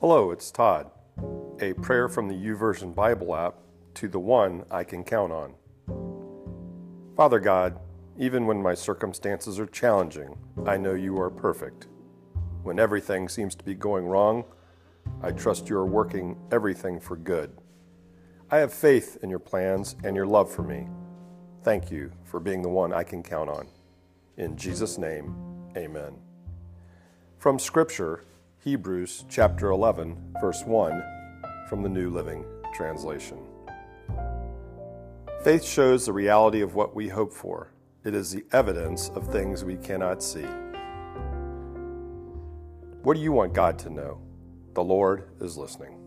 Hello, it's Todd. A prayer from the YouVersion Bible app to the one I can count on. Father God, even when my circumstances are challenging, I know you are perfect. When everything seems to be going wrong, I trust you are working everything for good. I have faith in your plans and your love for me. Thank you for being the one I can count on. In Jesus' name, amen. From Scripture, Hebrews chapter 11, verse 1, from the New Living Translation. Faith shows the reality of what we hope for, it is the evidence of things we cannot see. What do you want God to know? The Lord is listening.